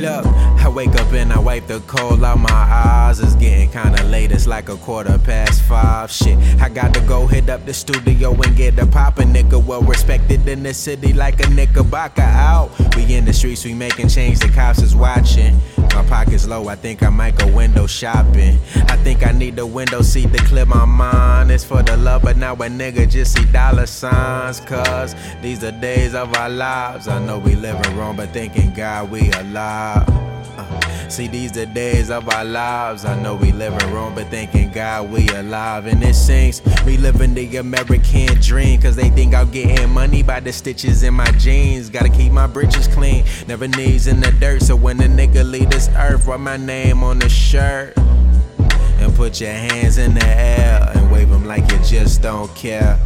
Look, I wake up and I wipe the cold out my eyes. It's getting kinda late, it's like a quarter past five. Shit, I got to go hit up the studio and get a poppin' nigga. Well respected in the city like a knickerbocker out. We in the streets, we making change, the cops is watching. My pocket's low, I think I might go window shopping. I think I need the window seat to clear my mind. It's for the love, but now a nigga just see dollar signs. Cause these are days of our lives. I know we living wrong, but thanking God we alive. Uh, see, these the days of our lives. I know we living wrong, but thanking God we alive. And it sings, we living the American dream. Cause they think I'm getting money by the stitches in my jeans. Gotta keep my britches clean, never knees in the dirt. So when a nigga leave this earth, write my name on the shirt. And put your hands in the air and wave them like you just don't care.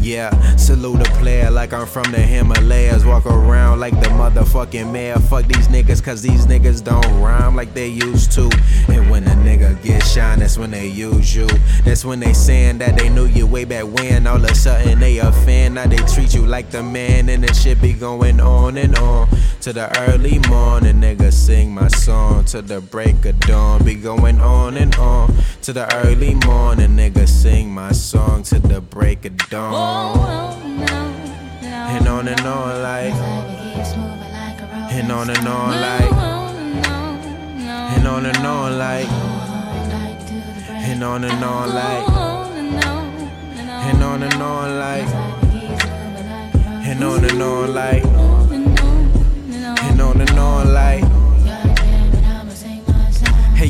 Yeah, salute a player like I'm from the Himalayas. Walk around like the motherfucking mayor. Fuck these niggas, cause these niggas don't rhyme like they used to. And when a nigga get shine, that's when they use you. That's when they saying that they knew you way back when. All of a sudden they a fan, now they treat you like the man. And the shit be going on and on. To the early morning, nigga sing my song. To the break of dawn, be going on and on. To the early morning, nigga sing my song. To the break of dawn. And on and on like And on and on like And on and on like And on and on like And on and on like And on and on like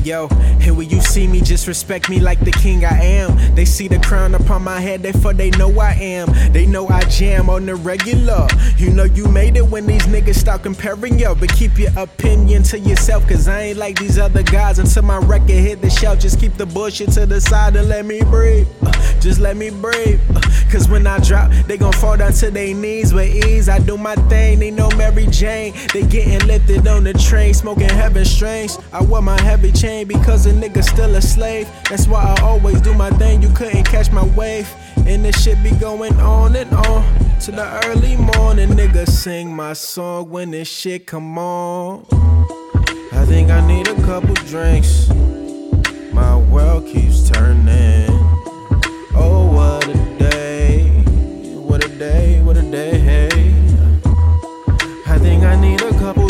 yo, and when you see me, just respect me like the king I am. They see the crown upon my head, therefore they know I am. They know I jam on the regular. You know you made it when these niggas start comparing yo. But keep your opinion to yourself, cause I ain't like these other guys until my record hit the shelf. Just keep the bullshit to the side and let me breathe. Uh, just let me breathe. Uh, cause when I drop, they gon' fall down to their knees with ease. I do my thing, they know Mary Jane. They getting lifted on the train, smoking heaven strains. I wear my heavy chain because a nigga still a slave. That's why I always do my thing, you couldn't catch my wave. And this shit be going on and on to the early morning. Nigga sing my song when this shit come on. I think I need a couple drinks. My world keeps turning.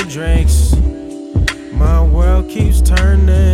drinks. My world keeps turning.